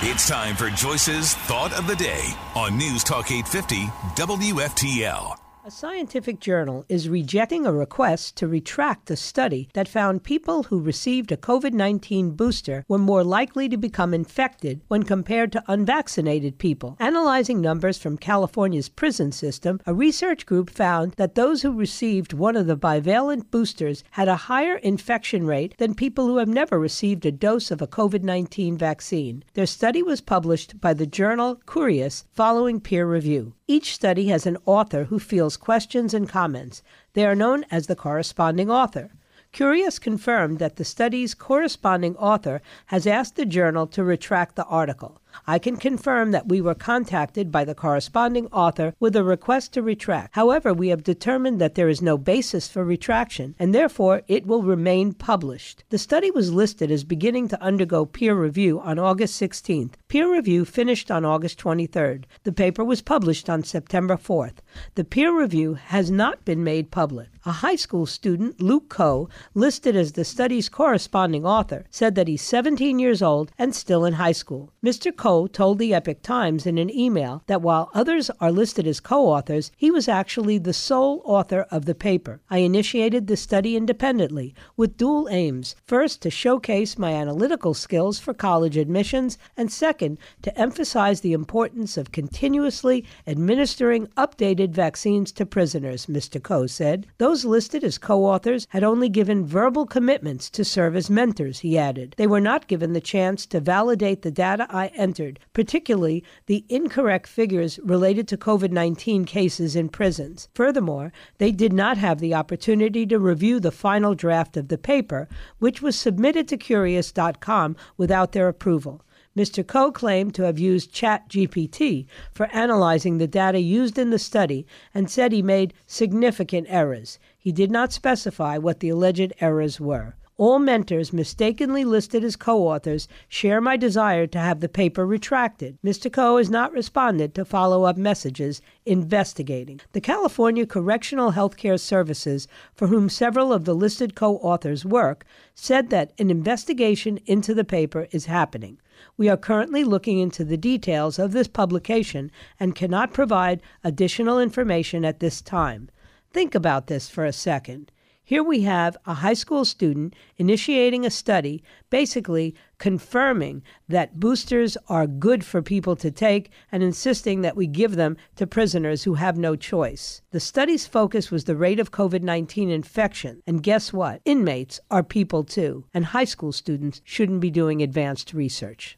It's time for Joyce's Thought of the Day on News Talk 850 WFTL. A scientific journal is rejecting a request to retract a study that found people who received a COVID 19 booster were more likely to become infected when compared to unvaccinated people. Analyzing numbers from California's prison system, a research group found that those who received one of the bivalent boosters had a higher infection rate than people who have never received a dose of a COVID 19 vaccine. Their study was published by the journal Cureus following peer review. Each study has an author who fields questions and comments. They are known as the corresponding author. Cureus confirmed that the study's corresponding author has asked the journal to retract the article. I can confirm that we were contacted by the corresponding author with a request to retract. However, we have determined that there is no basis for retraction, and therefore it will remain published. The study was listed as beginning to undergo peer review on August 16th. Peer review finished on August 23rd. The paper was published on September 4th. The peer review has not been made public. A high school student, Luke Coe, listed as the study's corresponding author, said that he's 17 years old and still in high school. Mr. told the Epoch Times in an email that while others are listed as co authors, he was actually the sole author of the paper. I initiated the study independently with dual aims first, to showcase my analytical skills for college admissions, and second, to emphasize the importance of continuously administering updated vaccines to prisoners, Mr. Coe said. Those listed as co authors had only given verbal commitments to serve as mentors, he added. They were not given the chance to validate the data I entered, particularly the incorrect figures related to COVID 19 cases in prisons. Furthermore, they did not have the opportunity to review the final draft of the paper, which was submitted to Cureus.com without their approval. Mr. Coe claimed to have used ChatGPT for analyzing the data used in the study and said he made significant errors. He did not specify what the alleged errors were. All mentors mistakenly listed as co authors share my desire to have the paper retracted. Mr. Coe has not responded to follow up messages investigating. The California Correctional Healthcare Services, for whom several of the listed co authors work, said that an investigation into the paper is happening. We are currently looking into the details of this publication and cannot provide additional information at this time. Think about this for a second. Here we have a high school student initiating a study, basically confirming that boosters are good for people to take and insisting that we give them to prisoners who have no choice. The study's focus was the rate of COVID 19 infection. And guess what? Inmates are people too, and high school students shouldn't be doing advanced research.